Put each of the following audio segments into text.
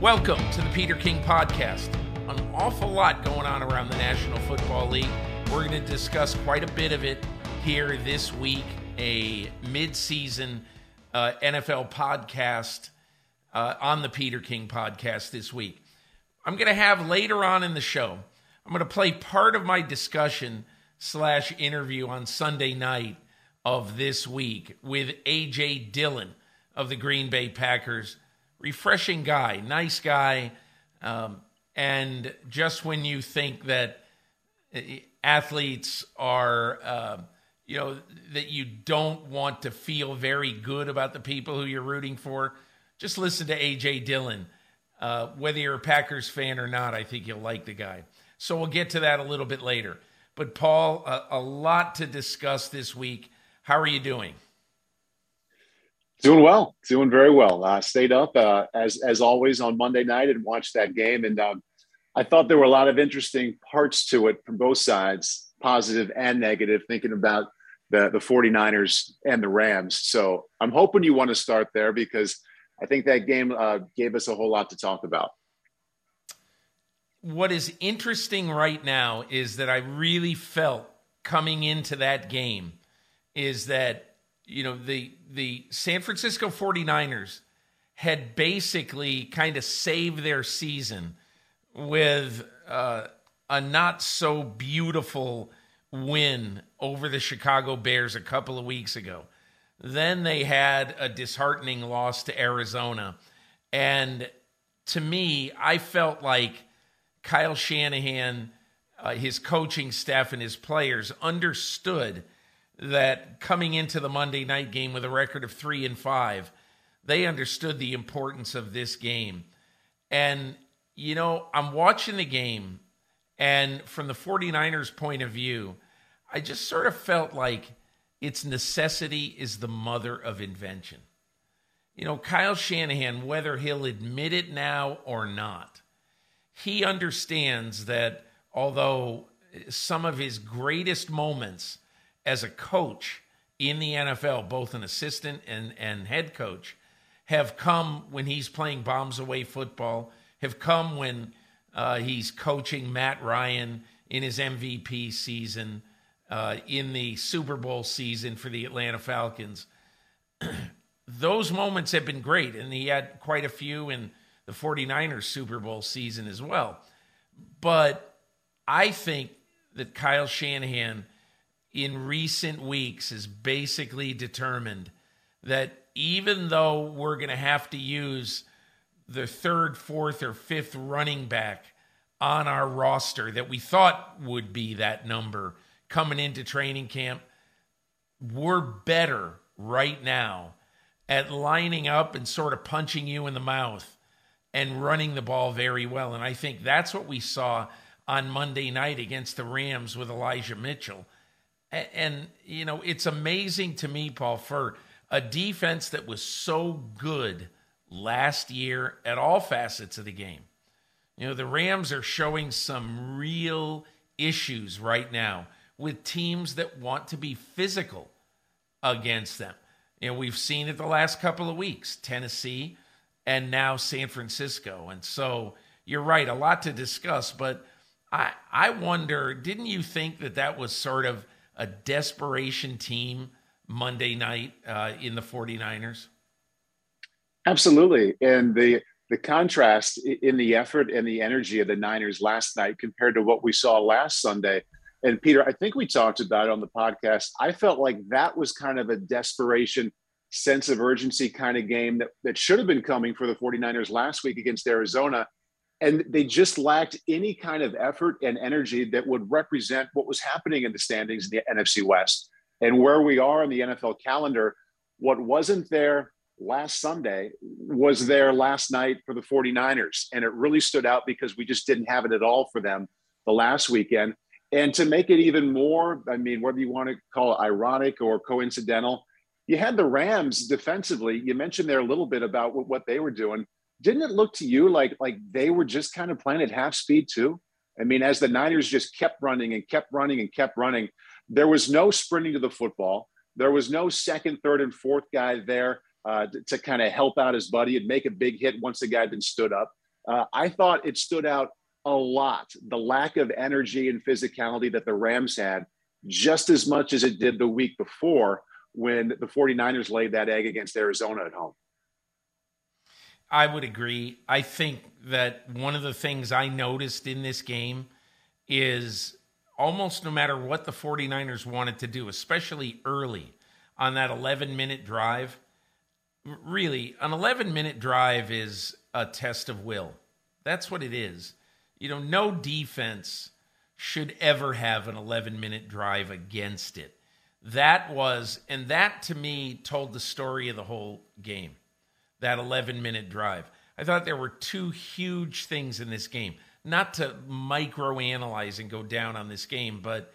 Welcome to the Peter King Podcast. An awful lot going on around the National Football League. We're going to discuss quite a bit of it here this week. A mid-season uh, NFL podcast uh, on the Peter King Podcast this week. I'm going to have later on in the show. I'm going to play part of my discussion slash interview on Sunday night of this week with AJ Dillon of the Green Bay Packers refreshing guy, nice guy. Um, and just when you think that uh, athletes are, uh, you know, that you don't want to feel very good about the people who you're rooting for, just listen to AJ Dillon. Uh, whether you're a Packers fan or not, I think you'll like the guy. So we'll get to that a little bit later. But Paul, a, a lot to discuss this week. How are you doing? Doing well, doing very well. Uh, stayed up uh, as as always on Monday night and watched that game, and um, I thought there were a lot of interesting parts to it from both sides, positive and negative. Thinking about the the 49ers and the Rams, so I'm hoping you want to start there because I think that game uh, gave us a whole lot to talk about. What is interesting right now is that I really felt coming into that game is that you know, the the San Francisco 49ers had basically kind of saved their season with uh, a not so beautiful win over the Chicago Bears a couple of weeks ago. Then they had a disheartening loss to Arizona. And to me, I felt like Kyle Shanahan, uh, his coaching staff, and his players understood – that coming into the Monday night game with a record of three and five, they understood the importance of this game. And, you know, I'm watching the game, and from the 49ers' point of view, I just sort of felt like its necessity is the mother of invention. You know, Kyle Shanahan, whether he'll admit it now or not, he understands that although some of his greatest moments as a coach in the NFL, both an assistant and, and head coach, have come when he's playing bombs away football, have come when uh, he's coaching Matt Ryan in his MVP season, uh, in the Super Bowl season for the Atlanta Falcons. Those moments have been great, and he had quite a few in the 49ers Super Bowl season as well. But I think that Kyle Shanahan – in recent weeks has basically determined that even though we're going to have to use the third, fourth, or fifth running back on our roster that we thought would be that number coming into training camp, we're better right now at lining up and sort of punching you in the mouth and running the ball very well. And I think that's what we saw on Monday night against the Rams with Elijah Mitchell. And, and, you know, it's amazing to me, Paul, for a defense that was so good last year at all facets of the game. You know, the Rams are showing some real issues right now with teams that want to be physical against them. You know, we've seen it the last couple of weeks Tennessee and now San Francisco. And so you're right, a lot to discuss, but I I wonder, didn't you think that that was sort of a desperation team Monday night uh, in the 49ers? Absolutely. And the the contrast in the effort and the energy of the Niners last night compared to what we saw last Sunday. And Peter, I think we talked about it on the podcast. I felt like that was kind of a desperation, sense of urgency kind of game that, that should have been coming for the 49ers last week against Arizona. And they just lacked any kind of effort and energy that would represent what was happening in the standings in the NFC West and where we are in the NFL calendar. What wasn't there last Sunday was there last night for the 49ers. And it really stood out because we just didn't have it at all for them the last weekend. And to make it even more, I mean, whether you want to call it ironic or coincidental, you had the Rams defensively. You mentioned there a little bit about what, what they were doing. Didn't it look to you like like they were just kind of playing at half speed too? I mean, as the Niners just kept running and kept running and kept running, there was no sprinting to the football. There was no second, third, and fourth guy there uh, to, to kind of help out his buddy and make a big hit once the guy had been stood up. Uh, I thought it stood out a lot the lack of energy and physicality that the Rams had, just as much as it did the week before when the 49ers laid that egg against Arizona at home. I would agree. I think that one of the things I noticed in this game is almost no matter what the 49ers wanted to do, especially early on that 11 minute drive, really, an 11 minute drive is a test of will. That's what it is. You know, no defense should ever have an 11 minute drive against it. That was, and that to me told the story of the whole game, that 11 minute drive. I thought there were two huge things in this game. Not to microanalyze and go down on this game, but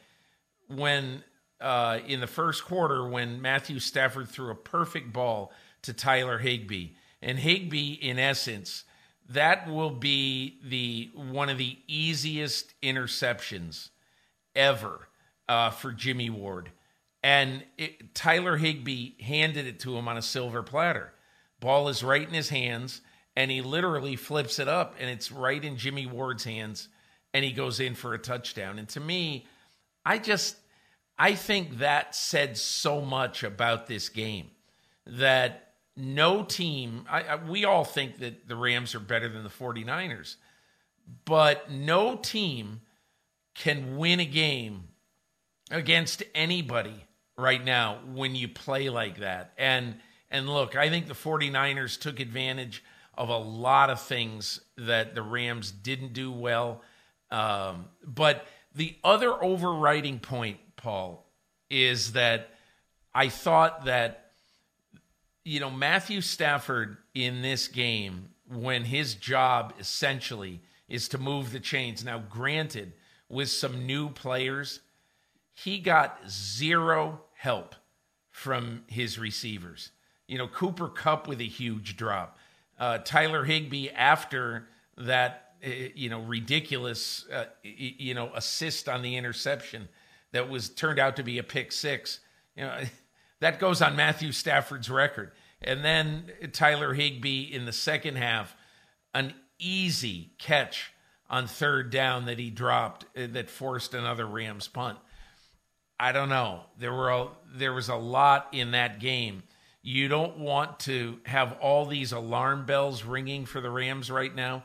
when uh, in the first quarter, when Matthew Stafford threw a perfect ball to Tyler Higbee. And Higbee, in essence, that will be the one of the easiest interceptions ever uh, for Jimmy Ward. And it, Tyler Higbee handed it to him on a silver platter. Ball is right in his hands, and he literally flips it up, and it's right in Jimmy Ward's hands, and he goes in for a touchdown. And to me, I just I think that said so much about this game that no team, I, I, we all think that the Rams are better than the 49ers, but no team can win a game against anybody right now when you play like that. And and look, I think the 49ers took advantage of a lot of things that the Rams didn't do well. Um, but the other overriding point, Paul, is that I thought that you know, Matthew Stafford in this game, when his job essentially is to move the chains. Now, granted, with some new players, he got zero help from his receivers. You know, Cooper Kupp with a huge drop. Uh, Tyler Higbee after that, uh, you know, ridiculous, uh, you know, assist on the interception that was turned out to be a pick six. You know, that goes on Matthew Stafford's record. And then Tyler Higbee in the second half, an easy catch on third down that he dropped uh, that forced another Rams punt. I don't know. There were a, there was a lot in that game. You don't want to have all these alarm bells ringing for the Rams right now,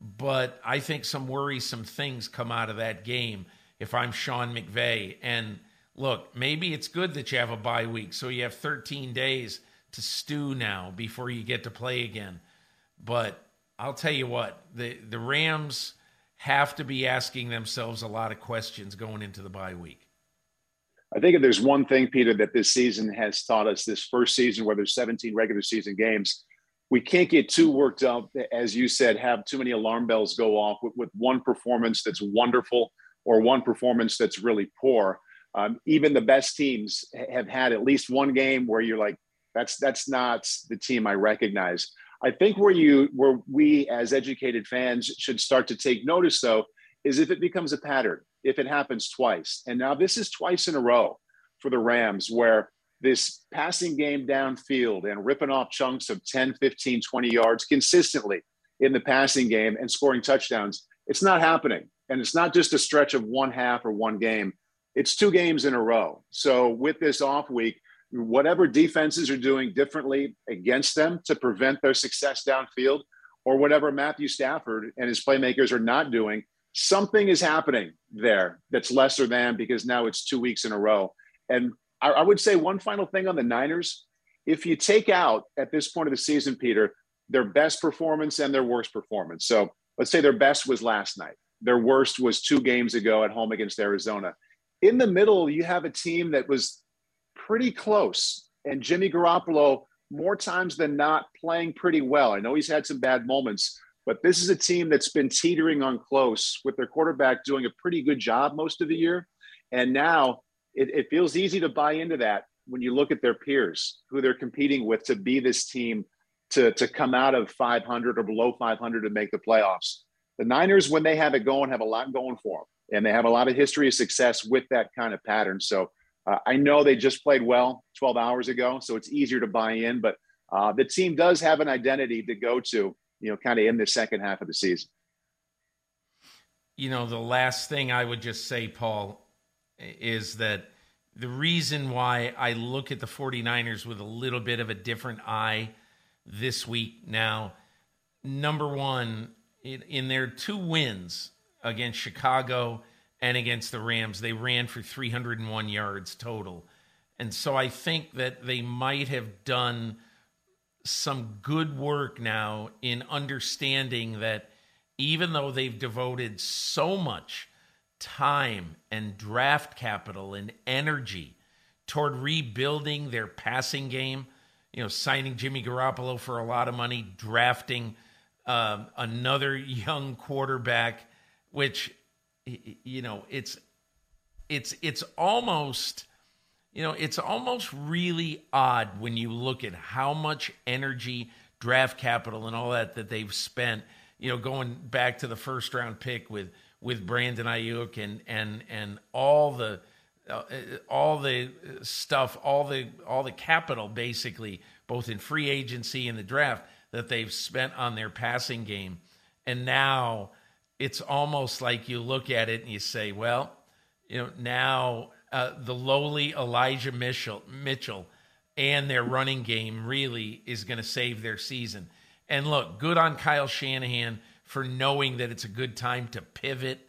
but I think some worrisome things come out of that game if I'm Sean McVay. And look, maybe it's good that you have a bye week, so you have 13 days to stew now before you get to play again. But I'll tell you what, the the Rams have to be asking themselves a lot of questions going into the bye week. I think if there's one thing, Peter, that this season has taught us, this first season where there's 17 regular season games, we can't get too worked up, as you said, have too many alarm bells go off with, with one performance that's wonderful or one performance that's really poor. Um, even the best teams have had at least one game where you're like, that's that's not the team I recognize. I think where you where we as educated fans should start to take notice though is if it becomes a pattern, if it happens twice. And now this is twice in a row for the Rams where this passing game downfield and ripping off chunks of 10, 15, 20 yards consistently in the passing game and scoring touchdowns. It's not happening. And it's not just a stretch of one half or one game, it's two games in a row. So with this off week, whatever defenses are doing differently against them to prevent their success downfield, or whatever Matthew Stafford and his playmakers are not doing, something is happening there that's lesser than because now it's two weeks in a row. And I, I would say one final thing on the Niners. If you take out at this point of the season, Peter, their best performance and their worst performance. So let's say their best was last night. Their worst was two games ago at home against Arizona. In the middle, you have a team that was pretty close. And Jimmy Garoppolo, more times than not, playing pretty well. I know he's had some bad moments, but this is a team that's been teetering on close with their quarterback doing a pretty good job most of the year. And now it, it feels easy to buy into that when you look at their peers who they're competing with to be this team to, to come out of 500 or below 500 to make the playoffs. The Niners, when they have it going, have a lot going for them. And they have a lot of history of success with that kind of pattern. So uh, I know they just played well 12 hours ago, so it's easier to buy in. But uh, the team does have an identity to go to, you know, kind of in the second half of the season. You know, the last thing I would just say, Paul, is that the reason why I look at the 49ers with a little bit of a different eye this week now, number one, in, in their two wins against Chicago and against the Rams, they ran for 301 yards total. And so I think that they might have done some good work now in understanding that even though they've devoted so much time and draft capital and energy toward rebuilding their passing game, you know, signing Jimmy Garoppolo for a lot of money, drafting um, another young quarterback, which you know it's it's it's almost you know it's almost really odd when you look at how much energy draft capital and all that that they've spent you know going back to the first round pick with with Brandon Aiyuk and and and all the uh, all the stuff all the all the capital basically both in free agency and the draft that they've spent on their passing game. And now it's almost like you look at it and you say, well, you know, now uh, the lowly Elijah Mitchell, Mitchell and their running game really is going to save their season. And look, good on Kyle Shanahan for knowing that it's a good time to pivot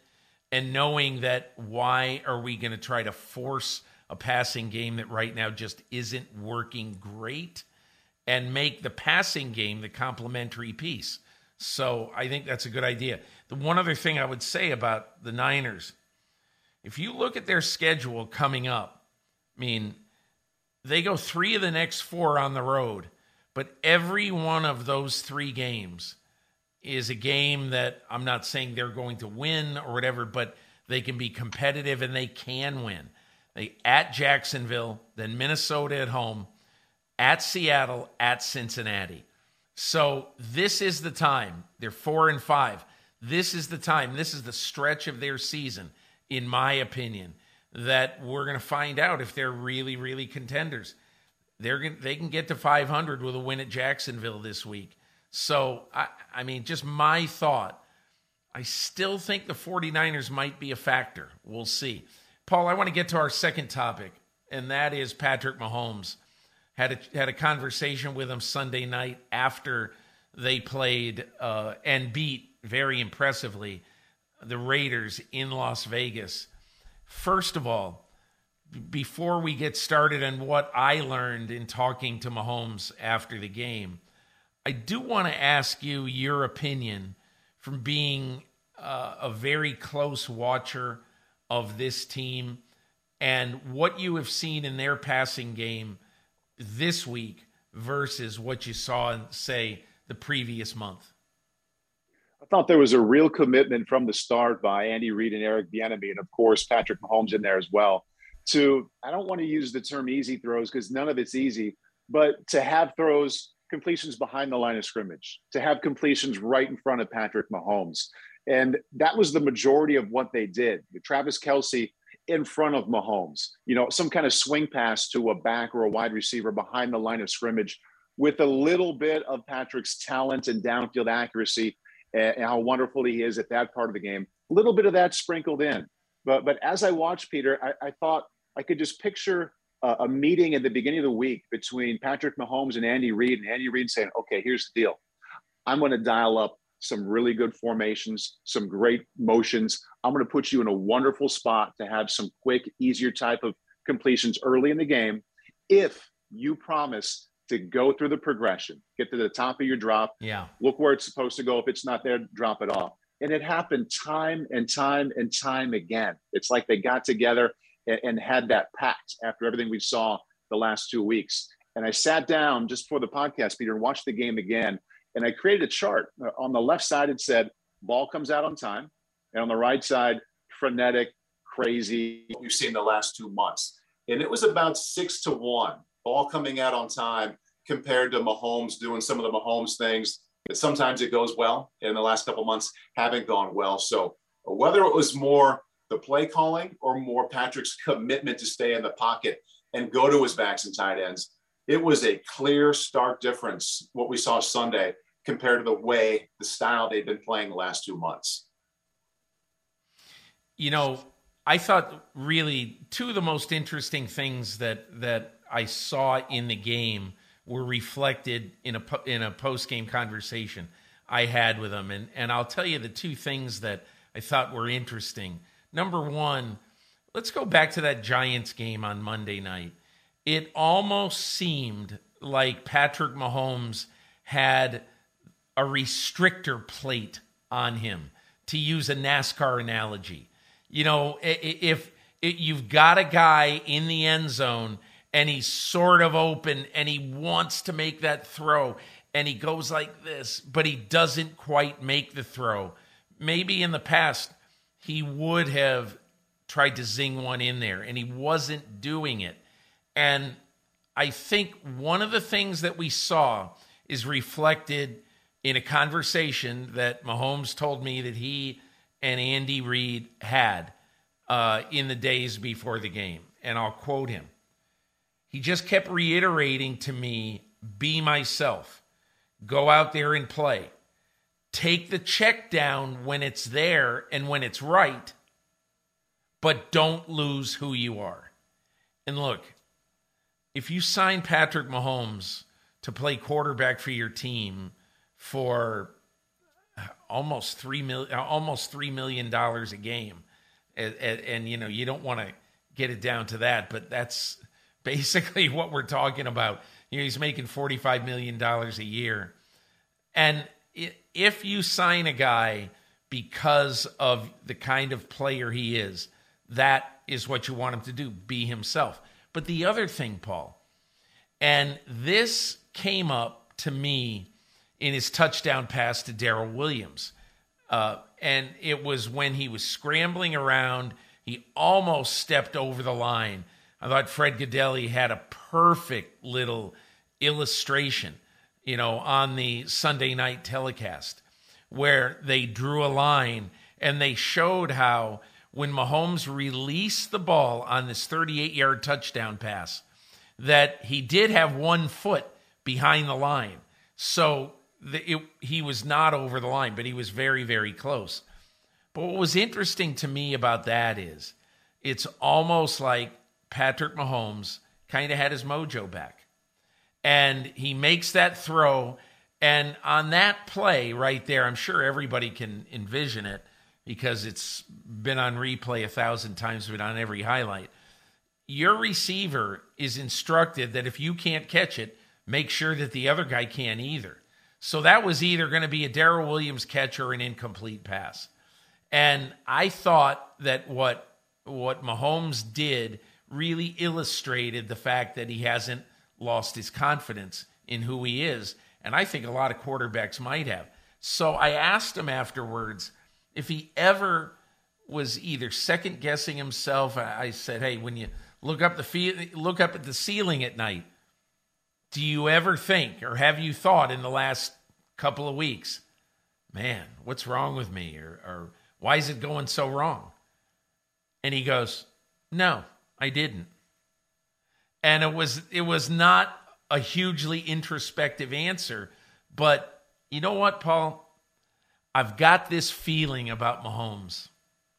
and knowing that why are we going to try to force a passing game that right now just isn't working great and make the passing game the complementary piece. So I think that's a good idea. The one other thing I would say about the Niners, if you look at their schedule coming up, I mean, they go three of the next four on the road, but every one of those three games is a game that I'm not saying they're going to win or whatever, but they can be competitive and they can win. They at Jacksonville, then Minnesota at home, at Seattle, at Cincinnati. So this is the time. They're four and five. This is the time. This is the stretch of their season, in my opinion, that we're going to find out if they're really, really contenders. They're gonna, they can get to 500 with a win at Jacksonville this week. So, I, I mean, just my thought. I still think the 49ers might be a factor. We'll see. Paul, I want to get to our second topic, and that is Patrick Mahomes had a, had a conversation with him Sunday night after they played uh, and beat very impressively the Raiders in Las Vegas. First of all, before we get started on what I learned in talking to Mahomes after the game, I do want to ask you your opinion from being uh, a very close watcher of this team and what you have seen in their passing game this week versus what you saw in, say, the previous month? Thought there was a real commitment from the start by Andy Reid and Eric Bieniemy, and of course Patrick Mahomes in there as well. To I don't want to use the term easy throws because none of it's easy, but to have throws completions behind the line of scrimmage, to have completions right in front of Patrick Mahomes, and that was the majority of what they did. Travis Kelce in front of Mahomes. You know, some kind of swing pass to a back or a wide receiver behind the line of scrimmage with a little bit of Patrick's talent and downfield accuracy. And, and how wonderful he is at that part of the game. A little bit of that sprinkled in. But, but as I watched Peter, I, I thought I could just picture a, a meeting at the beginning of the week between Patrick Mahomes and Andy Reid, and Andy Reid saying, okay, here's the deal. I'm going to dial up some really good formations, some great motions. I'm going to put you in a wonderful spot to have some quick, easier type of completions early in the game if you promise to go through the progression, get to the top of your drop. Yeah. Look where it's supposed to go. If it's not there, drop it off. And it happened time and time and time again. It's like they got together and, and had that pact after everything we saw the last two weeks. And I sat down just for the podcast, Peter, and watched the game again. And I created a chart. Uh, on the left side, it said, ball comes out on time. And on the right side, frenetic, crazy. We've seen the last two months. And it was about six to one ball coming out on time compared to Mahomes doing some of the Mahomes things that sometimes it goes well in the last couple months haven't gone well. So whether it was more the play calling or more Patrick's commitment to stay in the pocket and go to his backs and tight ends, it was a clear, stark difference what we saw Sunday compared to the way the style they've been playing the last two months. You know, I thought really two of the most interesting things that that I saw in the game were reflected in a in a post game conversation I had with him, and and I'll tell you the two things that I thought were interesting. Number one, let's go back to that Giants game on Monday night. It almost seemed like Patrick Mahomes had a restrictor plate on him, to use a NASCAR analogy. You know, if, if you've got a guy in the end zone and he's sort of open and he wants to make that throw and he goes like this, but he doesn't quite make the throw. Maybe in the past he would have tried to zing one in there and he wasn't doing it. And I think one of the things that we saw is reflected in a conversation that Mahomes told me that he and Andy Reid had uh, in the days before the game. And I'll quote him. He just kept reiterating to me be myself, go out there and play. Take the check down when it's there and when it's right, but don't lose who you are. And look, if you sign Patrick Mahomes to play quarterback for your team for almost three million, almost three million dollars a game, and, and, and you know you don't want to get it down to that, but that's basically what we're talking about. You know, he's making $45 million a year. And if you sign a guy because of the kind of player he is, that is what you want him to do be himself. But the other thing, Paul, and this came up to me in his touchdown pass to Darrel Williams. Uh, and it was when he was scrambling around, he almost stepped over the line I thought Fred Gaudelli had a perfect little illustration, you know, on the Sunday night telecast where they drew a line and they showed how when Mahomes released the ball on this 38 yard touchdown pass, that he did have one foot behind the line. So the, it, he was not over the line, but he was very, very close. But what was interesting to me about that is it's almost like Patrick Mahomes kind of had his mojo back. And he makes that throw. And on that play right there, I'm sure everybody can envision it because it's been on replay a thousand times, but on every highlight. Your receiver is instructed that if you can't catch it, make sure that the other guy can't either. So that was either going to be a Darrel Williams catch or an incomplete pass. And I thought that what what Mahomes did really illustrated the fact that he hasn't lost his confidence in who he is. And I think a lot of quarterbacks might have. So I asked him afterwards if he ever was either second guessing himself. I said, "Hey, when you look up the fe- look up at the ceiling at night, do you ever think or have you thought in the last couple of weeks, man, what's wrong with me or, or why is it going so wrong?" And he goes, "No, I didn't. And it was it was not a hugely introspective answer, but you know what, Paul? I've got this feeling about Mahomes.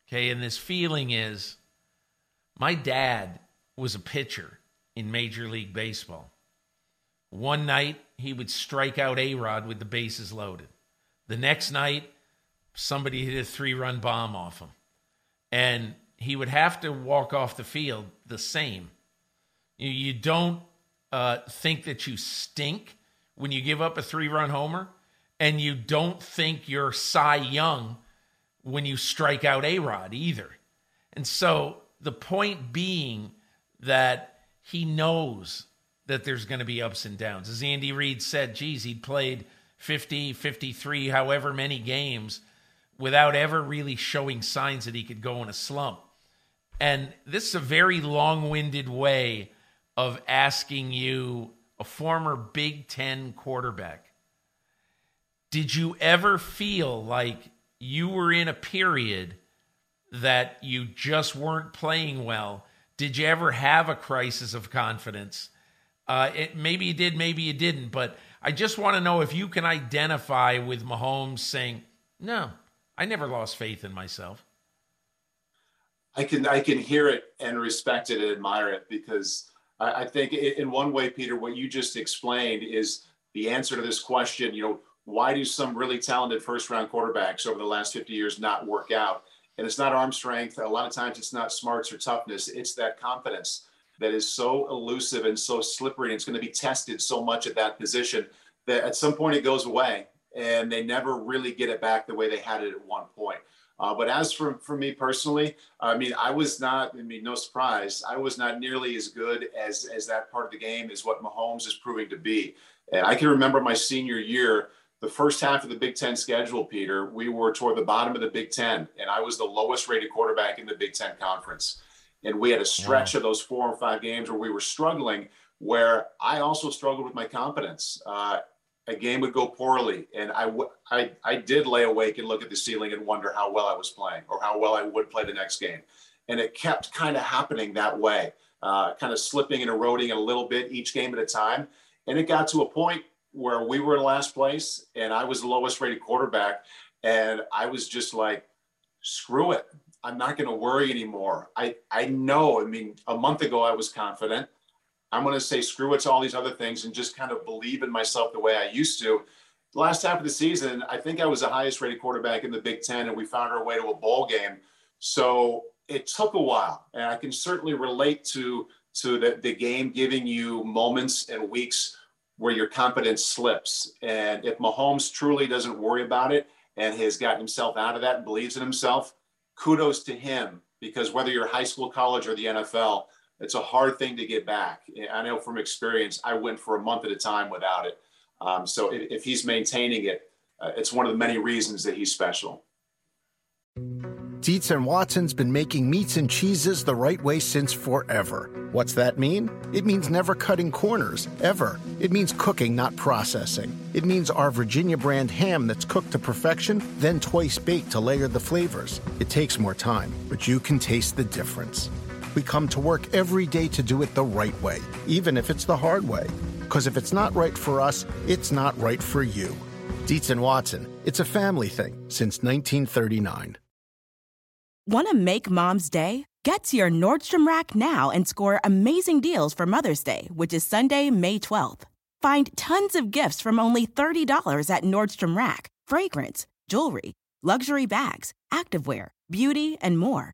Okay, and this feeling is my dad was a pitcher in Major League Baseball. One night, he would strike out A Rod with the bases loaded. The next night, somebody hit a three run bomb off him. And he would have to walk off the field the same. You, don't uh, think that you stink when you give up a three run homer, and you don't think you're Cy Young when you strike out A Rod either. And so the point being that he knows that there's going to be ups and downs. As Andy Reid said, geez, he'd played 50, 53, however many games without ever really showing signs that he could go in a slump. And this is a very long winded way of asking you, a former Big Ten quarterback, did you ever feel like you were in a period that you just weren't playing well? Did you ever have a crisis of confidence? Uh, it, maybe you did, maybe you didn't, but I just want to know if you can identify with Mahomes saying, "No, I never lost faith in myself." I can I can hear it and respect it and admire it because I, I think in one way, Peter, what you just explained is the answer to this question. You know, why do some really talented first round quarterbacks over the last 50 years not work out? And it's not arm strength. A lot of times it's not smarts or toughness. It's that confidence that is so elusive and so slippery. And it's going to be tested so much at that position that at some point it goes away and they never really get it back the way they had it at one point. Uh, but as for, for me personally, I mean, I was not, I mean, no surprise, I was not nearly as good as, as that part of the game is what Mahomes is proving to be. And I can remember my senior year, the first half of the Big Ten schedule, Peter, we were toward the bottom of the Big Ten, and I was the lowest rated quarterback in the Big Ten conference. And we had a stretch wow. of those four or five games where we were struggling, where I also struggled with my confidence. Uh, a game would go poorly, and I, w- I, I did lay awake and look at the ceiling and wonder how well I was playing or how well I would play the next game. And it kept kind of happening that way, uh, kind of slipping and eroding a little bit each game at a time. And it got to a point where we were in last place and I was the lowest rated quarterback. And I was just like, screw it. I'm not going to worry anymore. I, I know, I mean, a month ago I was confident. I'm going to say screw it to all these other things and just kind of believe in myself the way I used to. The last half of the season, I think I was the highest rated quarterback in the Big Ten, and we found our way to a bowl game. So it took a while, and I can certainly relate to to the, the game giving you moments and weeks where your confidence slips. And if Mahomes truly doesn't worry about it and has gotten himself out of that and believes in himself, kudos to him. Because whether you're high school, college, or the NFL, it's a hard thing to get back. I know from experience, I went for a month at a time without it. Um, so if, if, he's maintaining it, uh, it's one of the many reasons that he's special. Dietz and Watson's been making meats and cheeses the right way since forever. What's that mean? It means never cutting corners, ever. It means cooking, not processing. It means our Virginia brand ham that's cooked to perfection, then twice baked to layer the flavors. It takes more time, but you can taste the difference. We come to work every day to do it the right way, even if it's the hard way. Because if it's not right for us, it's not right for you. Dietz and Watson, it's a family thing since 1939. Want to make mom's day? Get to your Nordstrom Rack now and score amazing deals for Mother's Day, which is Sunday, May 12th. Find tons of gifts from only $30 at Nordstrom Rack fragrance, jewelry, luxury bags, activewear, beauty, and more.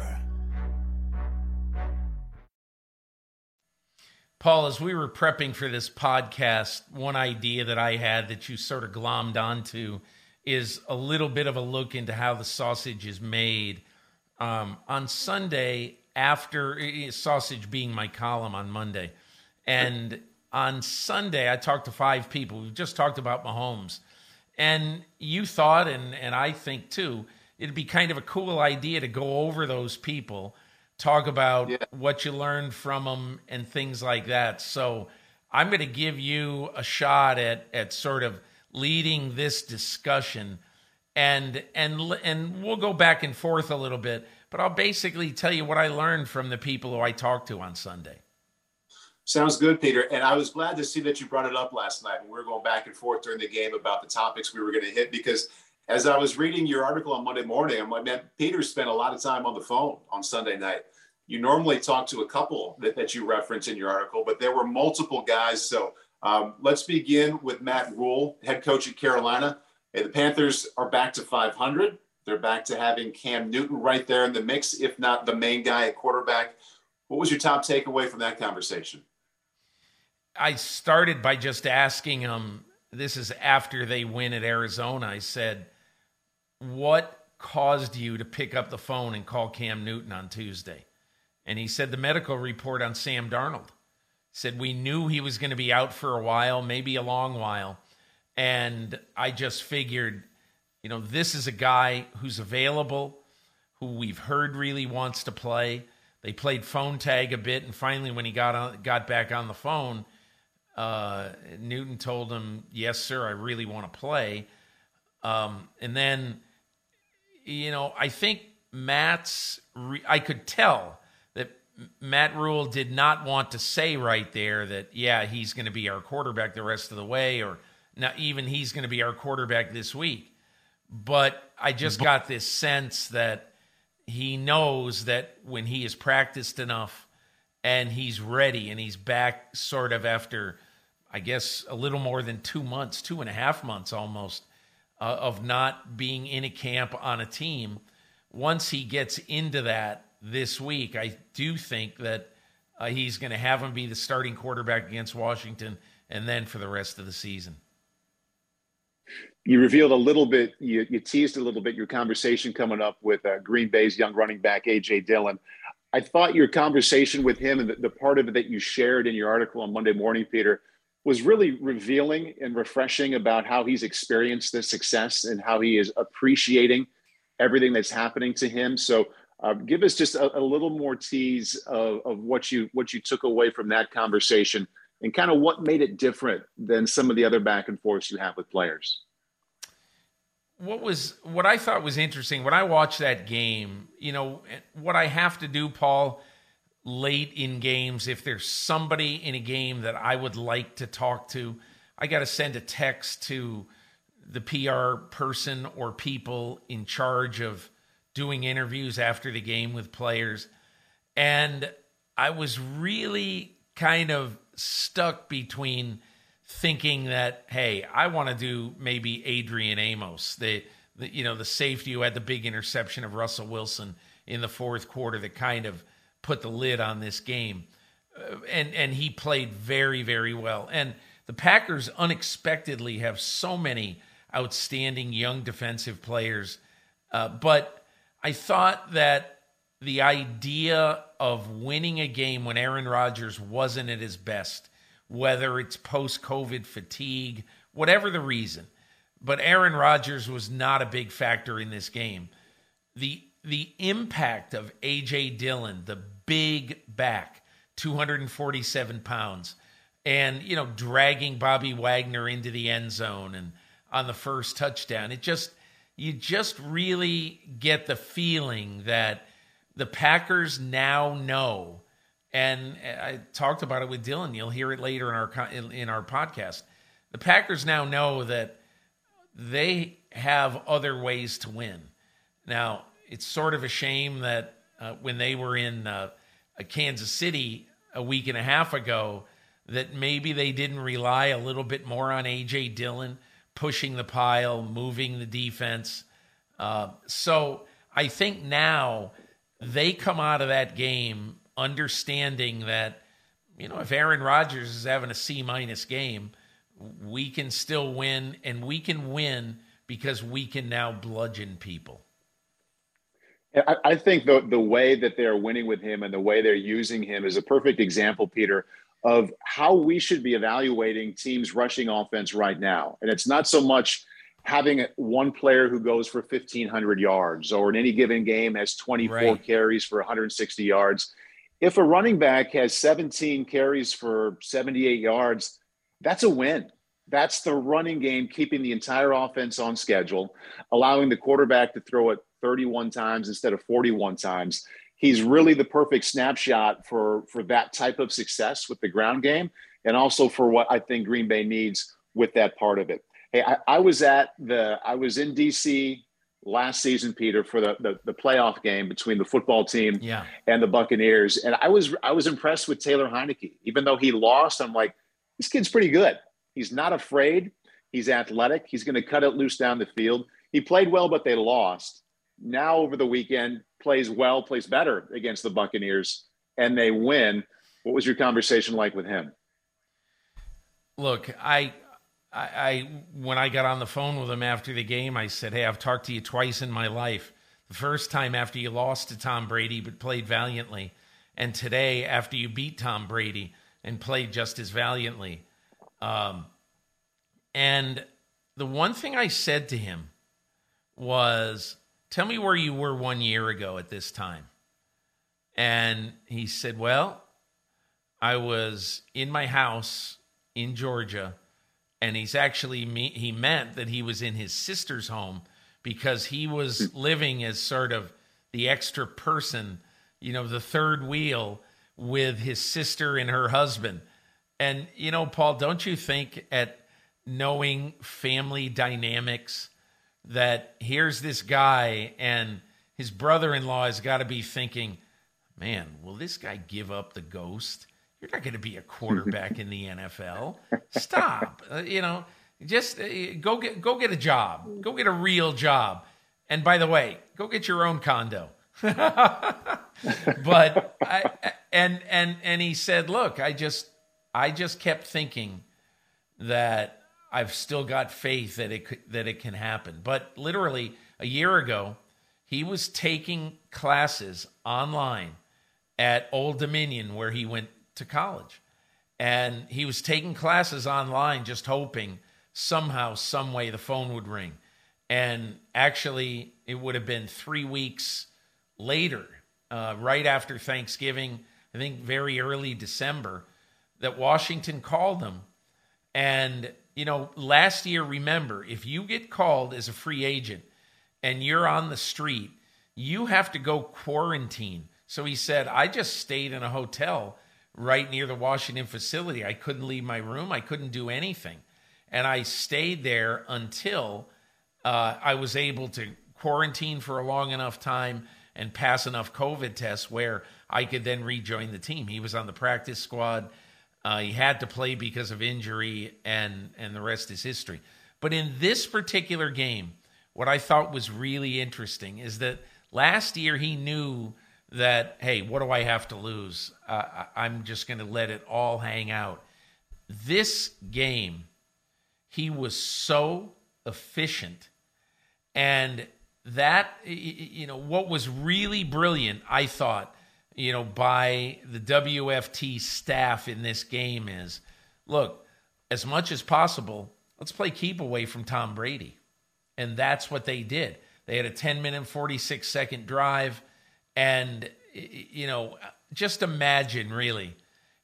Paul, as we were prepping for this podcast, one idea that I had that you sort of glommed onto is a little bit of a look into how the sausage is made. Um, on Sunday, after sausage being my column on Monday, and on Sunday, I talked to five people. We just talked about Mahomes. And you thought, and, and I think too, it'd be kind of a cool idea to go over those people talk about yeah. what you learned from them and things like that. So I'm going to give you a shot at at sort of leading this discussion, and and and we'll go back and forth a little bit. But I'll basically tell you what I learned from the people who I talked to on Sunday. Sounds good, Peter. And I was glad to see that you brought it up last night we were going back and forth during the game about the topics we were going to hit because as I was reading your article on Monday morning, I'm like, man, Peter spent a lot of time on the phone on Sunday night. You normally talk to a couple that, that you reference in your article, but there were multiple guys. So um, let's begin with Matt Rhule, head coach at Carolina. Hey, the Panthers are back to 500. They're back to having Cam Newton right there in the mix, if not the main guy at quarterback. What was your top takeaway from that conversation? I started by just asking him. This is after they win at Arizona. I said, "What caused you to pick up the phone and call Cam Newton on Tuesday?" And he said the medical report on Sam Darnold said we knew he was going to be out for a while, maybe a long while, and I just figured, you know, this is a guy who's available, who we've heard really wants to play. They played phone tag a bit, and finally, when he got on, got back on the phone uh, Newton told him, "Yes, sir, I really want to play." Um, and then, you know, I think Matt's. Re- I could tell that Matt Rhule did not want to say right there that, yeah, he's going to be our quarterback the rest of the way, or not even he's going to be our quarterback this week. But I just got this sense that he knows that when he has practiced enough and he's ready and he's back sort of after i guess a little more than two months two and a half months almost uh, of not being in a camp on a team. Once he gets into that this week i do think that uh, he's going to have him be the starting quarterback against washington and then for the rest of the season. You revealed a little bit you, you teased a little bit your conversation coming up with uh, green bay's young running back aj dillon. I thought your conversation with him and the, the, part of it that you shared in your article on Monday morning, Peter, was really revealing and refreshing about how he's experienced this success and how he is appreciating everything that's happening to him. So, uh, give us just a, a, little more tease of, of what you what you took away from that conversation and kind of what made it different than some of the other back and forths you have with players what was what I thought was interesting when I watched that game, you know, what I have to do, Paul, late in games, if there's somebody in a game that I would like to talk to, I got to send a text to the PR person or people in charge of doing interviews after the game with players. And I was really kind of stuck between thinking that hey, I want to do maybe Adrian Amos, the, the you know the safety who had the big interception of Russell Wilson in the fourth quarter that kind of put the lid on this game, uh, and and he played very very well. And the Packers unexpectedly have so many outstanding young defensive players, uh, but I thought that the idea of winning a game when Aaron Rodgers wasn't at his best whether it's post COVID fatigue, whatever the reason. But Aaron Rodgers was not a big factor in this game. The the impact of AJ Dillon, the big back, 247 pounds, and you know, dragging Bobby Wagner into the end zone and on the first touchdown. It just you just really get the feeling that the Packers now know and uh, I talked about it with Dillon. You'll hear it later in our in our podcast. The Packers now know that they have other ways to win. Now, it's sort of a shame that uh, when they were in uh, Kansas City a week and a half ago, that maybe they didn't rely a little bit more on AJ Dillon pushing the pile, moving the defense. Uh, so I think now they come out of that game understanding that you know if Aaron Rodgers is having a C minus game, we can still win, and we can win because we can now bludgeon people. I, I think the the way that they're winning with him and the way they're using him is a perfect example, Peter, of how we should be evaluating teams rushing offense right now. And it's not so much having one player who goes for 1500 yards or in any given game has 24 right. carries for 160 yards if a running back has 17 carries for 78 yards that's a win that's the running game keeping the entire offense on schedule allowing the quarterback to throw it 31 times instead of 41 times he's really the perfect snapshot for for that type of success with the ground game and also for what i think green bay needs with that part of it Hey, I, I, was at the I was in DC last season, Peter, for the, the, the playoff game between the football team yeah. and the Buccaneers, and I was I was impressed with Taylor Heinicke. Even though he lost, I'm like, this kid's pretty good. He's not afraid. He's athletic. He's going to cut it loose down the field. He played well, but they lost. Now over the weekend, plays well, plays better against the Buccaneers, and they win. What was your conversation like with him? Look, I I, I when I got on the phone with him after the game, I said, "Hey, I've talked to you twice in my life. The first time after you lost to Tom Brady but played valiantly, and today after you beat Tom Brady and played just as valiantly." Um, and the one thing I said to him was, "Tell me where you were one year ago at this time." And he said, "Well, I was in my house in Georgia." and he's actually he meant that he was in his sister's home because he was living as sort of the extra person, you know, the third wheel with his sister and her husband. And you know, Paul, don't you think at knowing family dynamics that here's this guy and his brother-in-law has got to be thinking, "Man, will this guy give up the ghost?" You're not going to be a quarterback in the NFL. Stop. Uh, you know, just uh, go get go get a job. Go get a real job. And by the way, go get your own condo. but I, and and and he said, "Look, I just I just kept thinking that I've still got faith that it could, that it can happen." But literally a year ago, he was taking classes online at Old Dominion where he went to college. And he was taking classes online, just hoping somehow, some way the phone would ring. And actually, it would have been three weeks later, uh, right after Thanksgiving, I think very early December, that Washington called him. And, you know, last year, remember, if you get called as a free agent and you're on the street, you have to go quarantine. So he said, I just stayed in a hotel right near the Washington facility. I couldn't leave my room, I couldn't do anything. And I stayed there until uh, I was able to quarantine for a long enough time and pass enough COVID tests where I could then rejoin the team. He was on the practice squad. Uh, he had to play because of injury, and and the rest is history. But in this particular game, what I thought was really interesting is that last year he knew that, hey, what do I have to lose? Uh, I'm just going to let it all hang out. This game, he was so efficient. And that, you know, what was really brilliant, I thought, you know, by the WFT staff in this game is look, as much as possible, let's play keep away from Tom Brady. And that's what they did. They had a 10 minute, 46 second drive and, you know, just imagine really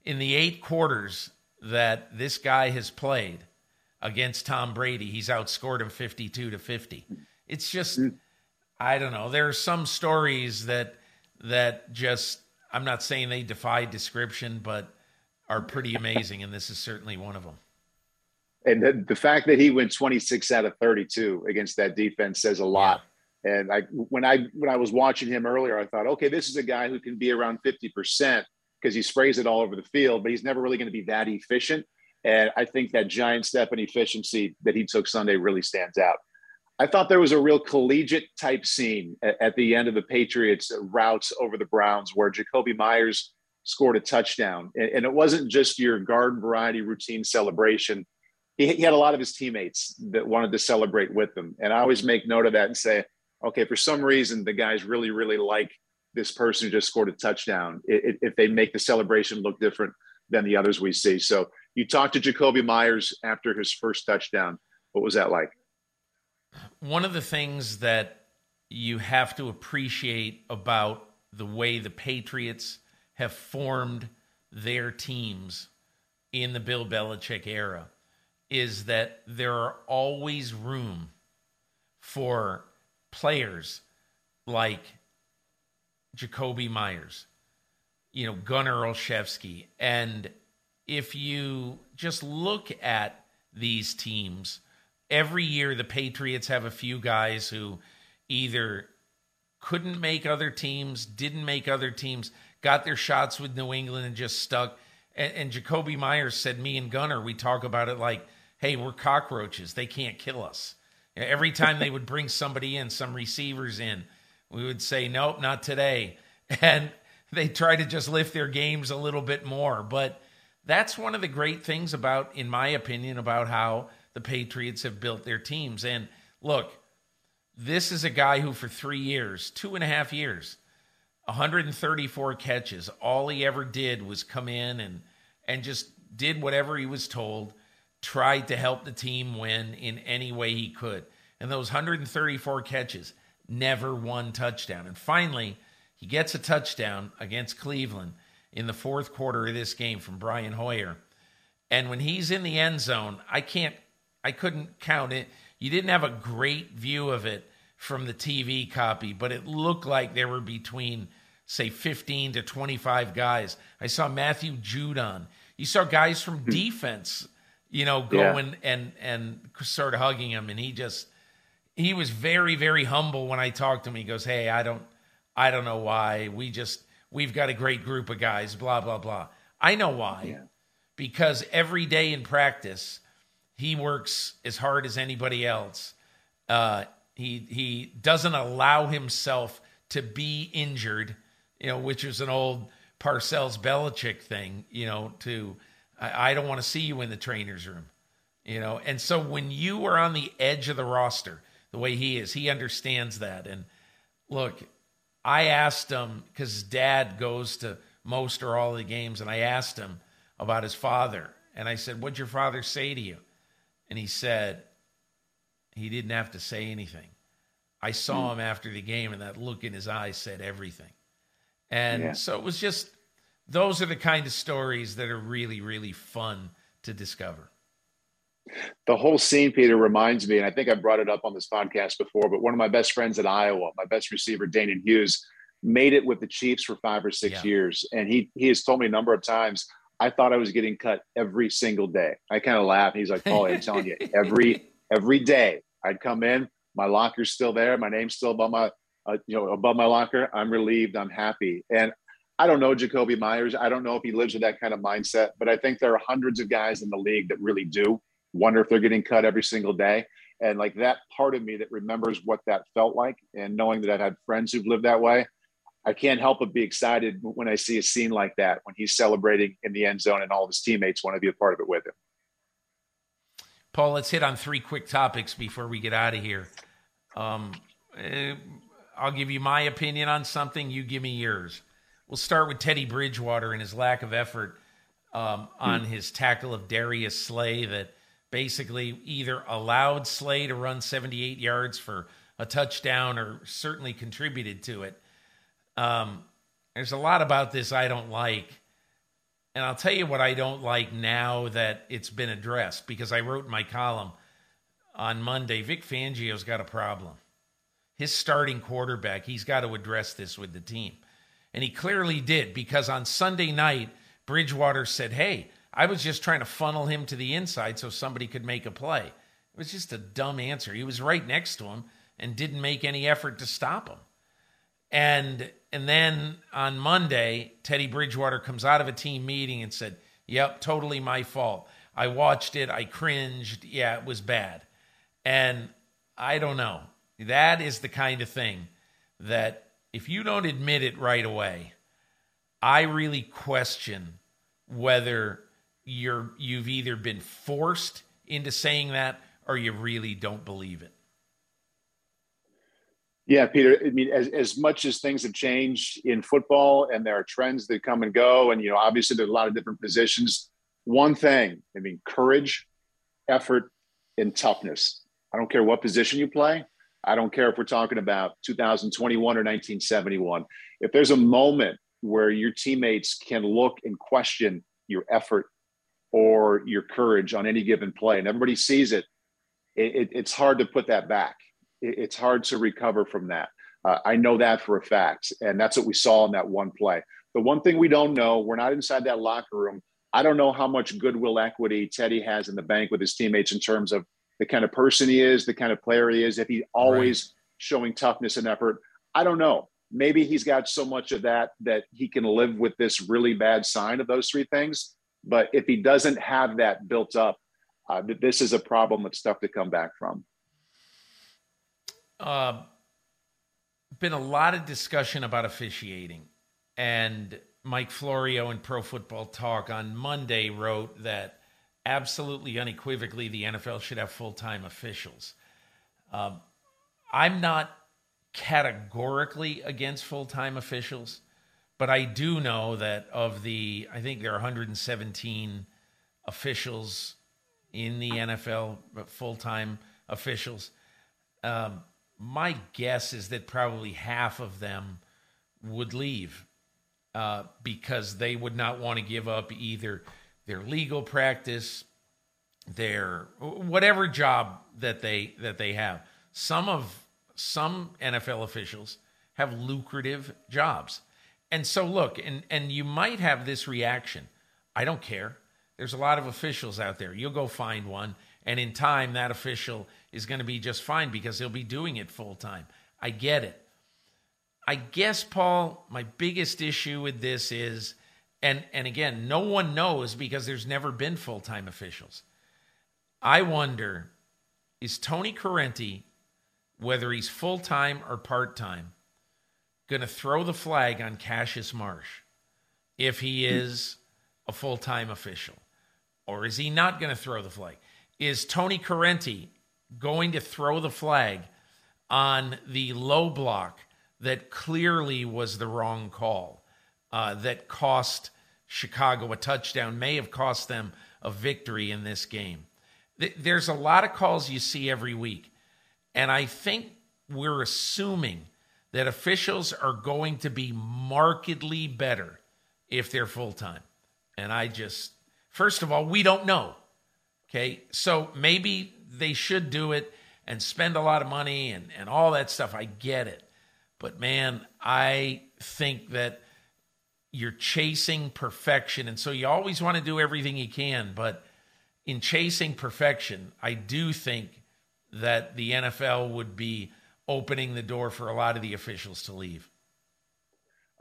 in the eight quarters that this guy has played against Tom Brady, he's outscored him 52 to 50. It's just, mm. I don't know. There are some stories that, that just, I'm not saying they defy description, but are pretty amazing. And this is certainly one of them. And the, the fact that he went 26 out of 32 against that defense says a lot. And I when I when I was watching him earlier, I thought, okay, this is a guy who can be around 50% because he sprays it all over the field, but he's never really going to be that efficient. And I think that giant step in efficiency that he took Sunday really stands out. I thought there was a real collegiate type scene at, at the end of the Patriots routes over the Browns where Jakobi Meyers scored a touchdown. And, and it wasn't just your garden variety routine celebration. He, he had a lot of his teammates that wanted to celebrate with him. And I always make note of that and say, okay, for some reason, the guys really, really like this person who just scored a touchdown. if they make the celebration look different than the others we see. So you talked to Jakobi Meyers after his first touchdown. What was that like? One of the things that you have to appreciate about the way the Patriots have formed their teams in the Bill Belichick era is that there are always room for players like Jakobi Meyers, you know, Gunner Olszewski. And if you just look at these teams, every year the Patriots have a few guys who either couldn't make other teams, didn't make other teams, got their shots with New England and just stuck. And, and Jakobi Meyers said, Me and Gunner, we talk about it like, hey, we're cockroaches. They can't kill us. Every time they would bring somebody in, some receivers in, we would say, nope, not today. And they try to just lift their games a little bit more. But that's one of the great things about, in my opinion, about how the Patriots have built their teams. And look, this is a guy who, for three years, two and a half years, 134 catches, all he ever did was come in and and just did whatever he was told, tried to help the team win in any way he could. And those 134 catches, never one touchdown. And finally, he gets a touchdown against Cleveland in the fourth quarter of this game from Brian Hoyer. And when he's in the end zone, I can't, I couldn't count it. You didn't have a great view of it from the TV copy, but it looked like there were between, say, 15 to 25 guys. I saw Matthew Judon. You saw guys from hmm. defense, you know, going yeah. and and sort of hugging him, and he just he was very very humble when I talked to him. He goes, "Hey, I don't I don't know why. We just we've got a great group of guys. Blah blah blah. I know why, yeah. because every day in practice, he works as hard as anybody else. Uh, he he doesn't allow himself to be injured, you know, which is an old Parcells Belichick thing, you know, to I, I don't want to see you in the trainer's room, you know. And so when you are on the edge of the roster, the way he is, he understands that. And look, I asked him because dad goes to most or all the games, and I asked him about his father. And I said, What'd your father say to you? And he said, He didn't have to say anything. I saw mm. him after the game, and that look in his eyes said everything. And yeah. so it was just, those are the kind of stories that are really, really fun to discover the whole scene, Peter, reminds me, and I think I brought it up on this podcast before, but one of my best friends at Iowa, my best receiver, Danan Hughes, made it with the Chiefs for five or six yeah. years. And he he has told me a number of times, I thought I was getting cut every single day. I kind of laughed. He's like, Oh, I'm telling you, every every day I'd come in, my locker's still there, my name's still above my uh, you know above my locker. I'm relieved, I'm happy. And I don't know Jakobi Meyers. I don't know if he lives with that kind of mindset, but I think there are hundreds of guys in the league that really do wonder if they're getting cut every single day. And like that part of me that remembers what that felt like and knowing that I've had friends who've lived that way, I can't help but be excited when I see a scene like that when he's celebrating in the end zone and all of his teammates want to be a part of it with him. Paul, let's hit on three quick topics before we get out of here. Um, eh, I'll give you my opinion on something, you give me yours. We'll start with Teddy Bridgewater and his lack of effort um, on hmm. his tackle of Darius Slay that basically either allowed Slay to run 78 yards for a touchdown or certainly contributed to it. Um, there's a lot about this I don't like. And I'll tell you what I don't like now that it's been addressed because I wrote my column on Monday Vic Fangio's got a problem. His starting quarterback, he's got to address this with the team. And he clearly did because on Sunday night, Bridgewater said, Hey, I was just trying to funnel him to the inside so somebody could make a play. It was just a dumb answer. He was right next to him and didn't make any effort to stop him. And and then on Monday, Teddy Bridgewater comes out of a team meeting and said, "Yep, totally my fault. I watched it, I cringed. Yeah, it was bad." And I don't know. That is the kind of thing that if you don't admit it right away, I really question whether you're you've either been forced into saying that or you really don't believe it. Yeah, Peter. I mean, as, as much as things have changed in football and there are trends that come and go, and you know, obviously there's a lot of different positions. One thing, I mean, courage, effort, and toughness. I don't care what position you play. I don't care if we're talking about 2021 or 1971. If there's a moment where your teammates can look and question your effort or your courage on any given play, and everybody sees it, it, it it's hard to put that back. It, it's hard to recover from that. Uh, I know that for a fact, and that's what we saw in that one play. The one thing we don't know, we're not inside that locker room. I don't know how much goodwill equity Teddy has in the bank with his teammates in terms of the kind of person he is, the kind of player he is, if he's always right. showing toughness and effort. I don't know. Maybe he's got so much of that that he can live with this really bad sign of those three things. But if he doesn't have that built up, uh, this is a problem that's tough to come back from. Uh, been a lot of discussion about officiating, and Mike Florio in Pro Football Talk on Monday wrote that absolutely unequivocally the NFL should have full time officials. Um, I'm not categorically against full time officials, but I do know that of the, I think there are 117 officials in the NFL, full time officials. Um, my guess is that probably half of them would leave uh, because they would not want to give up either their legal practice, their whatever job that they that they have. Some of some NFL officials have lucrative jobs. And so look, and and you might have this reaction. I don't care. There's a lot of officials out there. You'll go find one and in time that official is going to be just fine because he'll be doing it full time. I get it. I guess Paul, my biggest issue with this is and and again, no one knows because there's never been full-time officials. I wonder is Tony Corrente whether he's full-time or part-time going to throw the flag on Cassius Marsh if he is a full-time official or is he not going to throw the flag? Is Tony Corrente going to throw the flag on the low block that clearly was the wrong call, uh, that cost Chicago a touchdown, may have cost them a victory in this game. There's a lot of calls you see every week. And I think we're assuming that officials are going to be markedly better if they're full time. And I just, first of all, we don't know. Okay. So maybe they should do it and spend a lot of money and, and all that stuff. I get it. But man, I think that you're chasing perfection. And so you always want to do everything you can. But in chasing perfection, I do think that the NFL would be opening the door for a lot of the officials to leave.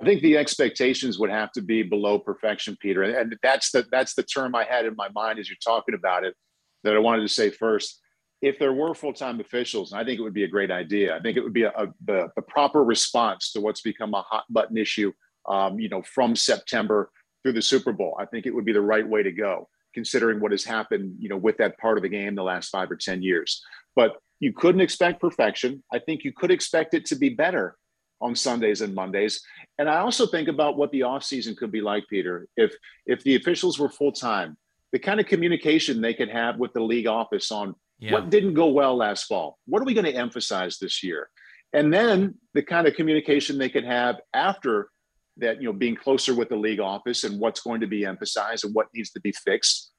I think the expectations would have to be below perfection, Peter. And that's the that's the term I had in my mind as you're talking about it that I wanted to say first if there were full-time officials, and I think it would be a great idea. I think it would be a, a the, the, proper response to what's become a hot button issue, um, you know, from September through the Super Bowl. I think it would be the right way to go, considering what has happened, you know, with that part of the game the last five or ten years. But you couldn't expect perfection. I think you could expect it to be better on Sundays and Mondays. And I also think about what the offseason could be like, Peter, if if the officials were full time, the kind of communication they could have with the league office on yeah. What didn't go well last fall? What are we going to emphasize this year? And then the kind of communication they could have after that, you know, being closer with the league office and what's going to be emphasized and what needs to be fixed.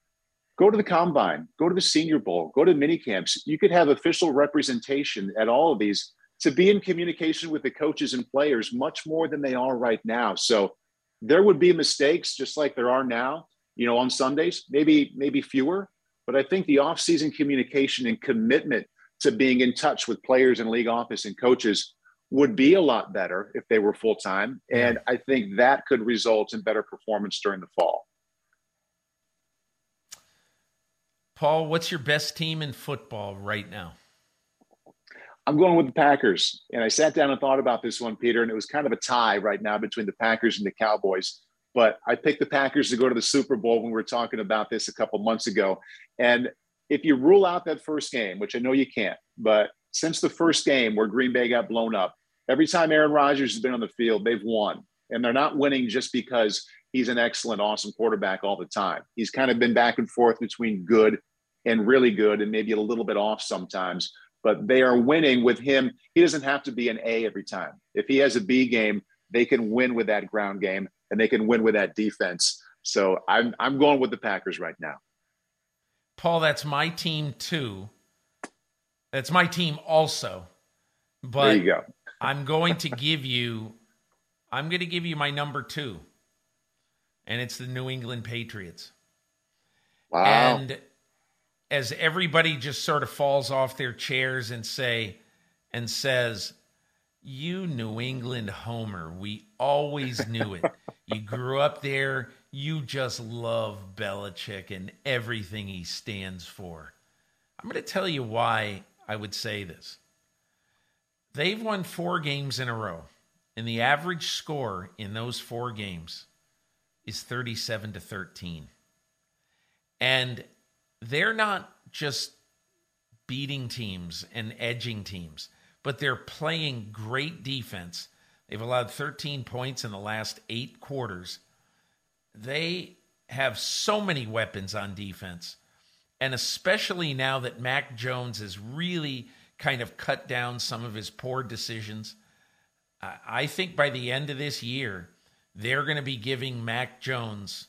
Go to the combine, go to the senior bowl, go to mini camps. You could have official representation at all of these to be in communication with the coaches and players much more than they are right now. So there would be mistakes just like there are now, you know, on Sundays, maybe, maybe fewer, but I think the off-season communication and commitment to being in touch with players and league office and coaches would be a lot better if they were full time. And I think that could result in better performance during the fall. Paul, what's your best team in football right now? I'm going with the Packers. And I sat down and thought about this one, Peter, and it was kind of a tie right now between the Packers and the Cowboys. But I picked the Packers to go to the Super Bowl when we were talking about this a couple months ago. And if you rule out that first game, which I know you can't, but since the first game where Green Bay got blown up, every time Aaron Rodgers has been on the field, they've won. And they're not winning just because he's an excellent, awesome quarterback all the time. He's kind of been back and forth between good and really good and maybe a little bit off sometimes. But they are winning with him. He doesn't have to be an A every time. If he has a B game, they can win with that ground game and they can win with that defense. So I'm I'm going with the Packers right now. Paul, that's my team too. That's my team also. But there you go. I'm going to give you I'm going to give you my number 2. And it's the New England Patriots. Wow. And as everybody just sort of falls off their chairs and say and says, "You New England homer, we always knew it. you grew up there, you just love Belichick and everything he stands for." I'm going to tell you why I would say this. They've won 4 games in a row, and the average score in those 4 games is 37 to 13. And they're not just beating teams and edging teams, but they're playing great defense. They've allowed 13 points in the last eight quarters. They have so many weapons on defense. And especially now that Mac Jones has really kind of cut down some of his poor decisions, I think by the end of this year, they're going to be giving Mac Jones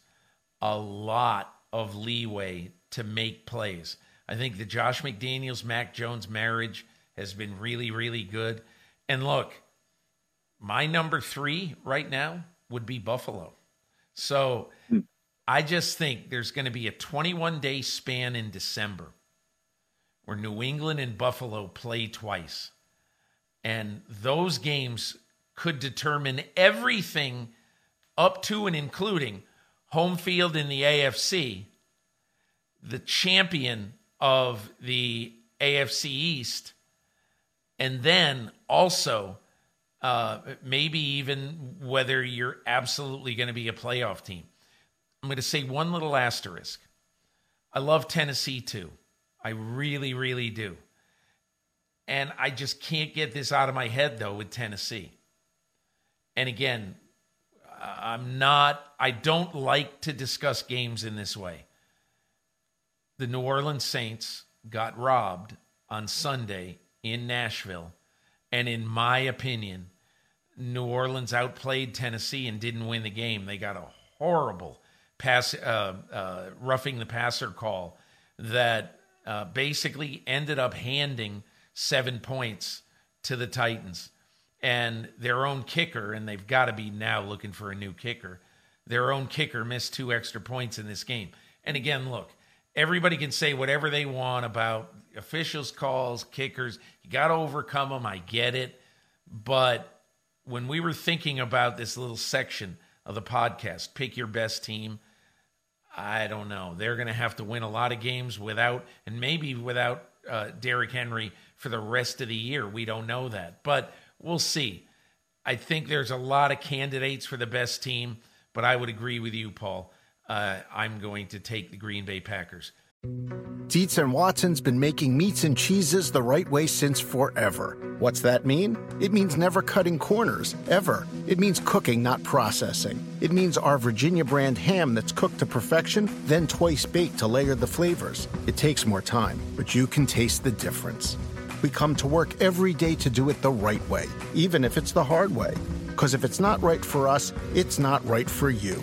a lot of leeway to make plays. I think the Josh McDaniels Mac Jones marriage has been really, really good. And look, my number three right now would be Buffalo. So hmm. I just think there's going to be a 21 day span in December where New England and Buffalo play twice. And those games could determine everything up to and including home field in the AFC, the champion of the AFC East, and then also uh, maybe even whether you're absolutely going to be a playoff team. I'm going to say one little asterisk. I love Tennessee too. I really, really do. And I just can't get this out of my head though with Tennessee. And again, I'm not, I don't like to discuss games in this way. The New Orleans Saints got robbed on Sunday in Nashville. And in my opinion, New Orleans outplayed Tennessee and didn't win the game. They got a horrible pass, uh, uh, roughing the passer call that uh, basically ended up handing seven points to the Titans and their own kicker, and they've got to be now looking for a new kicker. Their own kicker missed two extra points in this game. And again, look, everybody can say whatever they want about officials' calls, kickers. You got to overcome them. I get it. But when we were thinking about this little section of the podcast, pick your best team, I don't know. They're going to have to win a lot of games without, and maybe without uh, Derrick Henry for the rest of the year. We don't know that. But we'll see. I think there's a lot of candidates for the best team, but I would agree with you, Paul. Uh, I'm going to take the Green Bay Packers. Dietz and Watson's been making meats and cheeses the right way since forever. What's that mean? It means never cutting corners, ever. It means cooking, not processing. It means our Virginia brand ham that's cooked to perfection, then twice baked to layer the flavors. It takes more time, but you can taste the difference. We come to work every day to do it the right way, even if it's the hard way. Because if it's not right for us, it's not right for you.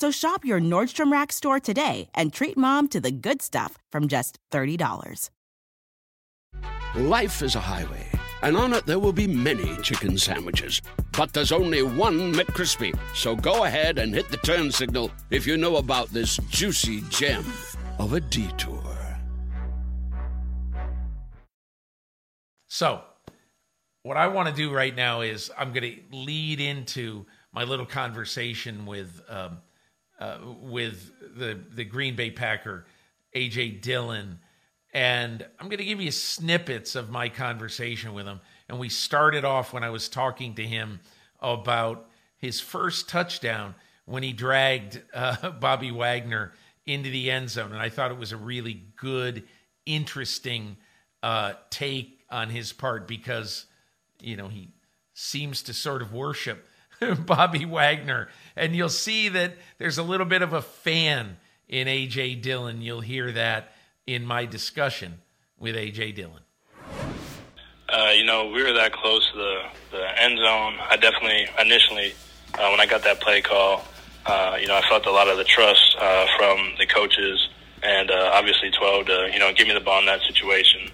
So shop your Nordstrom Rack store today and treat mom to the good stuff from just $30. Life is a highway, and on it there will be many chicken sandwiches. But there's only one McCrispy. So go ahead and hit the turn signal if you know about this juicy gem of a detour. So, what I want to do right now is I'm going to lead into my little conversation with um, uh, with the the Green Bay Packer, AJ Dillon, And I'm going to give you snippets of my conversation with him. And we started off when I was talking to him about his first touchdown when he dragged uh, Bobby Wagner into the end zone. And I thought it was a really good, interesting uh, take on his part because, you know, he seems to sort of worship Bobby Wagner. And you'll see that there's a little bit of a fan in AJ Dillon. You'll hear that in my discussion with AJ Dillon. Uh, you know, we were that close to the, the end zone. I definitely, initially, uh, when I got that play call, uh, you know, I felt a lot of the trust uh, from the coaches and uh, obviously 12 to, you know, give me the ball in that situation.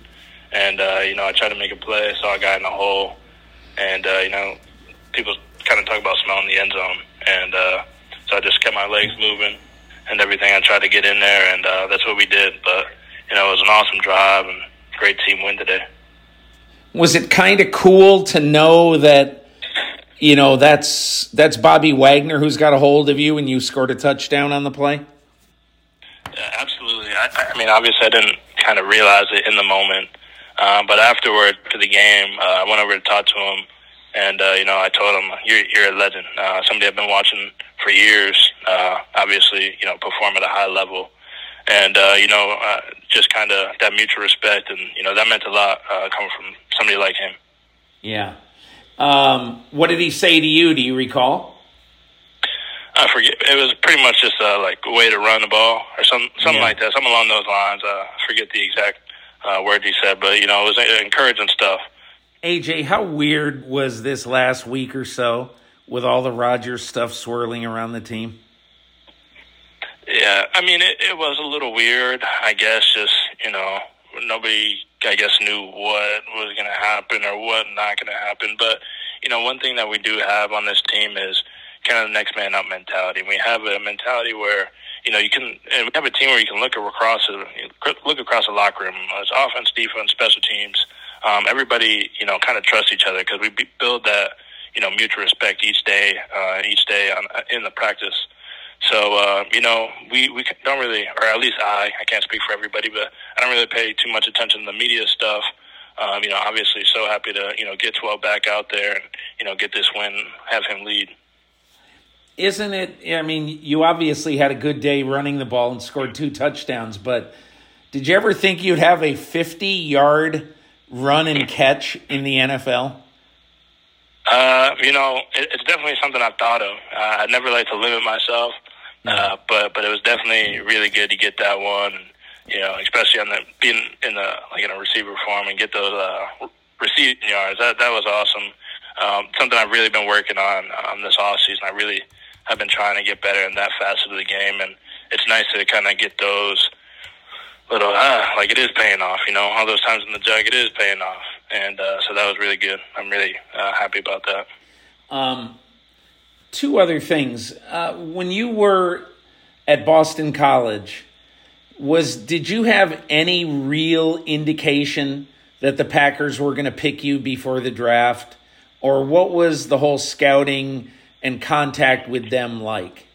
And, uh, you know, I tried to make a play, saw a guy in the hole, and, you know, people kind of talk about smelling the end zone. And uh, so I just kept my legs moving and everything. I tried to get in there, and uh, that's what we did. But, you know, it was an awesome drive and great team win today. Was it kind of cool to know that you know that's that's Bobby Wagner who's got a hold of you and you scored a touchdown on the play? Yeah, absolutely. I, I mean, obviously, I didn't kind of realize it in the moment, uh, but afterward for the game, uh, I went over to talk to him, and uh, you know, I told him, "You're you're a legend. Uh, somebody I've been watching for years. Uh, obviously, you know, perform at a high level." and uh, you know, uh, just kind of that mutual respect, and you know, that meant a lot uh, coming from somebody like him. Yeah. Um, what did he say to you? Do you recall? I forget. It was pretty much just uh, like a way to run the ball or some something Yeah. like that, something along those lines. Uh, I forget the exact uh, word he said, but you know, it was encouraging stuff. AJ, how weird was this last week or so with all the Rodgers stuff swirling around the team? Yeah, I mean, it, it was a little weird, I guess. Just you know, nobody, I guess, knew what was going to happen or what not going to happen. But you know, one thing that we do have on this team is kind of the next man up mentality. We have a mentality where you know you can, and we have a team where you can look across, look across the locker room. It's offense, defense, special teams. Um, everybody, you know, kind of trust each other because we build that, you know, mutual respect each day, uh, each day on, in the practice. So uh, you know, we we don't really, or at least I, I can't speak for everybody, but I don't really pay too much attention to the media stuff. Um, you know, obviously, so happy to you know get 12 back out there and you know get this win, have him lead. Isn't it? I mean, you obviously had a good day running the ball and scored two touchdowns, but did you ever think you'd have a 50 yard run and catch in the NFL? Uh, you know, it, it's definitely something I've thought of. Uh, I never like to limit myself, uh, but but it was definitely really good to get that one. You know, especially on the being in the like in a receiver form and get those uh, receiving yards. That that was awesome. Um, something I've really been working on um, this off season. I really have been trying to get better in that facet of the game, and it's nice to kind of get those little ah, like it is paying off. You know, all those times in the jug, it is paying off, and uh, so that was really good. I'm really uh, happy about that. Um, two other things. Uh, when you were at Boston College, was did you have any real indication that the Packers were going to pick you before the draft, or what was the whole scouting and contact with them like?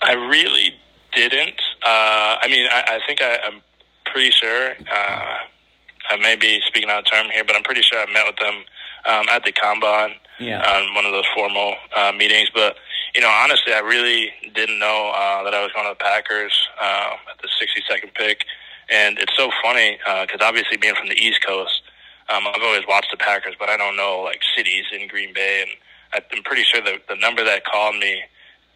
I really didn't. Uh, I mean, I, I think I, I'm pretty sure. Uh, I may be speaking out of term here, but I'm pretty sure I met with them um, at the combine Yeah. on one of those formal uh, meetings. But you know, honestly, I really didn't know uh, that I was going to the Packers uh, at the 62nd pick. And it's so funny because obviously being from the East Coast, um, I've always watched the Packers, but I don't know like cities in Green Bay, and I'm pretty sure the the number that called me,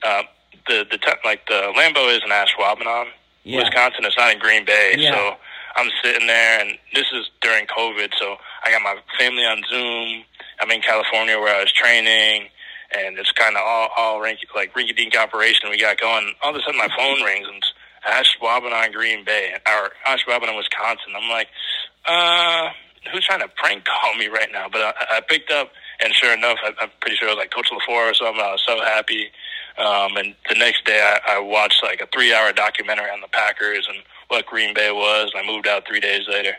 uh, the the te- like the Lambeau is in Ashwaubenon, Yeah. Wisconsin. It's not in Green Bay, Yeah. so I'm sitting there, and this is during COVID, so I got my family on Zoom. I'm in California where I was training, and it's kind of all all rink, like rinky dink operation we got going. All of a sudden, my phone rings and it's Ashwaubenon, Green Bay, or Ashwaubenon, Wisconsin. I'm like, uh, who's trying to prank call me right now? But I, I picked up, and sure enough, I, I'm pretty sure it was like Coach LaFleur or something. I was so happy. Um, and the next day, I, I watched like a three-hour documentary on the Packers and what Green Bay was, and I moved out three days later.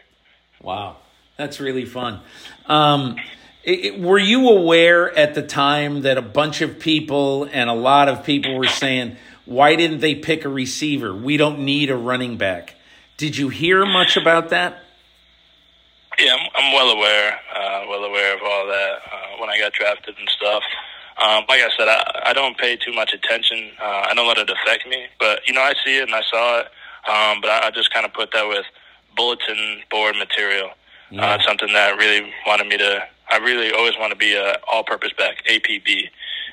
Wow, that's really fun. Um, it, it- were you aware at the time that a bunch of people and a lot of people were saying, why didn't they pick a receiver? We don't need a running back. Did you hear much about that? Yeah, I'm, I'm well aware, uh, well aware of all that uh, when I got drafted and stuff. Um, like I said, I, I don't pay too much attention. Uh, I don't let it affect me, but you know, I see it and I saw it. Um, but I, I just kind of put that with bulletin board material. Yeah. Uh, something that really wanted me to. I really always want to be a all-purpose back, APB,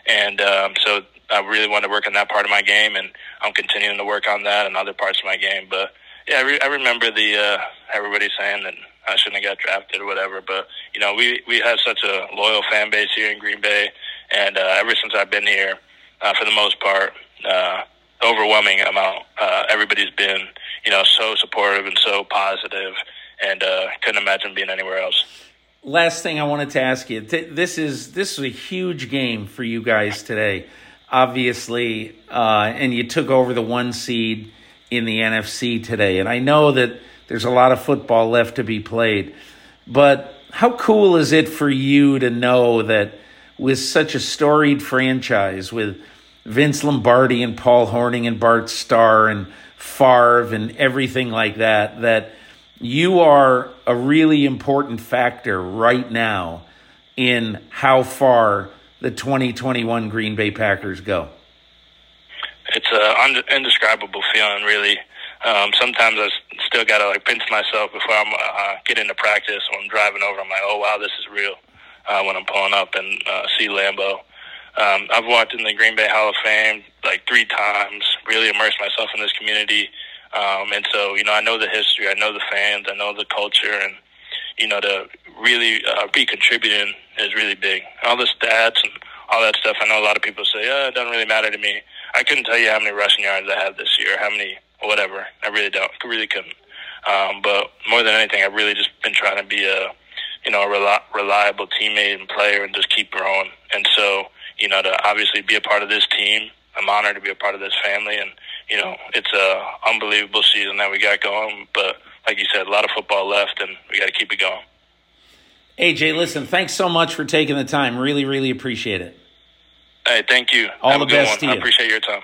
and um, so I really want to work on that part of my game, and I'm continuing to work on that and other parts of my game. But yeah, I, re- I remember the uh, everybody saying that I shouldn't have got drafted or whatever. But you know, we we have such a loyal fan base here in Green Bay, and uh, ever since I've been here, uh, for the most part, uh, overwhelming amount, uh, everybody's been you know so supportive and so positive, and uh, couldn't imagine being anywhere else. Last thing I wanted to ask you: this is this is a huge game for you guys today, obviously, uh, and you took over the one seed in the NFC today, and I know that there's a lot of football left to be played. But how cool is it for you to know that with such a storied franchise, with Vince Lombardi and Paul Hornung and Bart Starr and Favre and everything like that, that you are a really important factor right now in how far the 2021 Green Bay Packers go? It's an indescribable feeling, really. Um, sometimes I still gotta like pinch myself before I'm uh, get into practice. When I'm driving over, I'm like, oh wow, this is real. Uh, when I'm pulling up and uh, see Lambeau. Um, I've walked in the Green Bay Hall of Fame like three times. Really immersed myself in this community, um, and so you know I know the history, I know the fans, I know the culture, and you know to really uh, be contributing is really big. All the stats and all that stuff. I know a lot of people say, oh, it doesn't really matter to me. I couldn't tell you how many rushing yards I have this year, how many whatever. I really don't, really couldn't. Um, but more than anything, I've really just been trying to be a, you know, a rel- reliable teammate and player, and just keep growing. And so, you know, to obviously be a part of this team, I'm honored to be a part of this family, and you know, it's a unbelievable season that we got going. But like you said, a lot of football left, and we got to keep it going. AJ, listen, thanks so much for taking the time. Really, really appreciate it. Hey, thank you. All Have the best one. to you. I appreciate your time.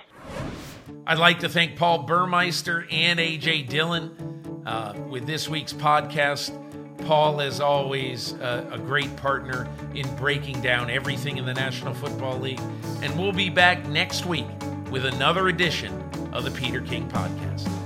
I'd like to thank Paul Burmeister and AJ Dillon uh, with this week's podcast. Paul, as always, uh, a great partner in breaking down everything in the National Football League. And we'll be back next week with another edition of the Peter King Podcast.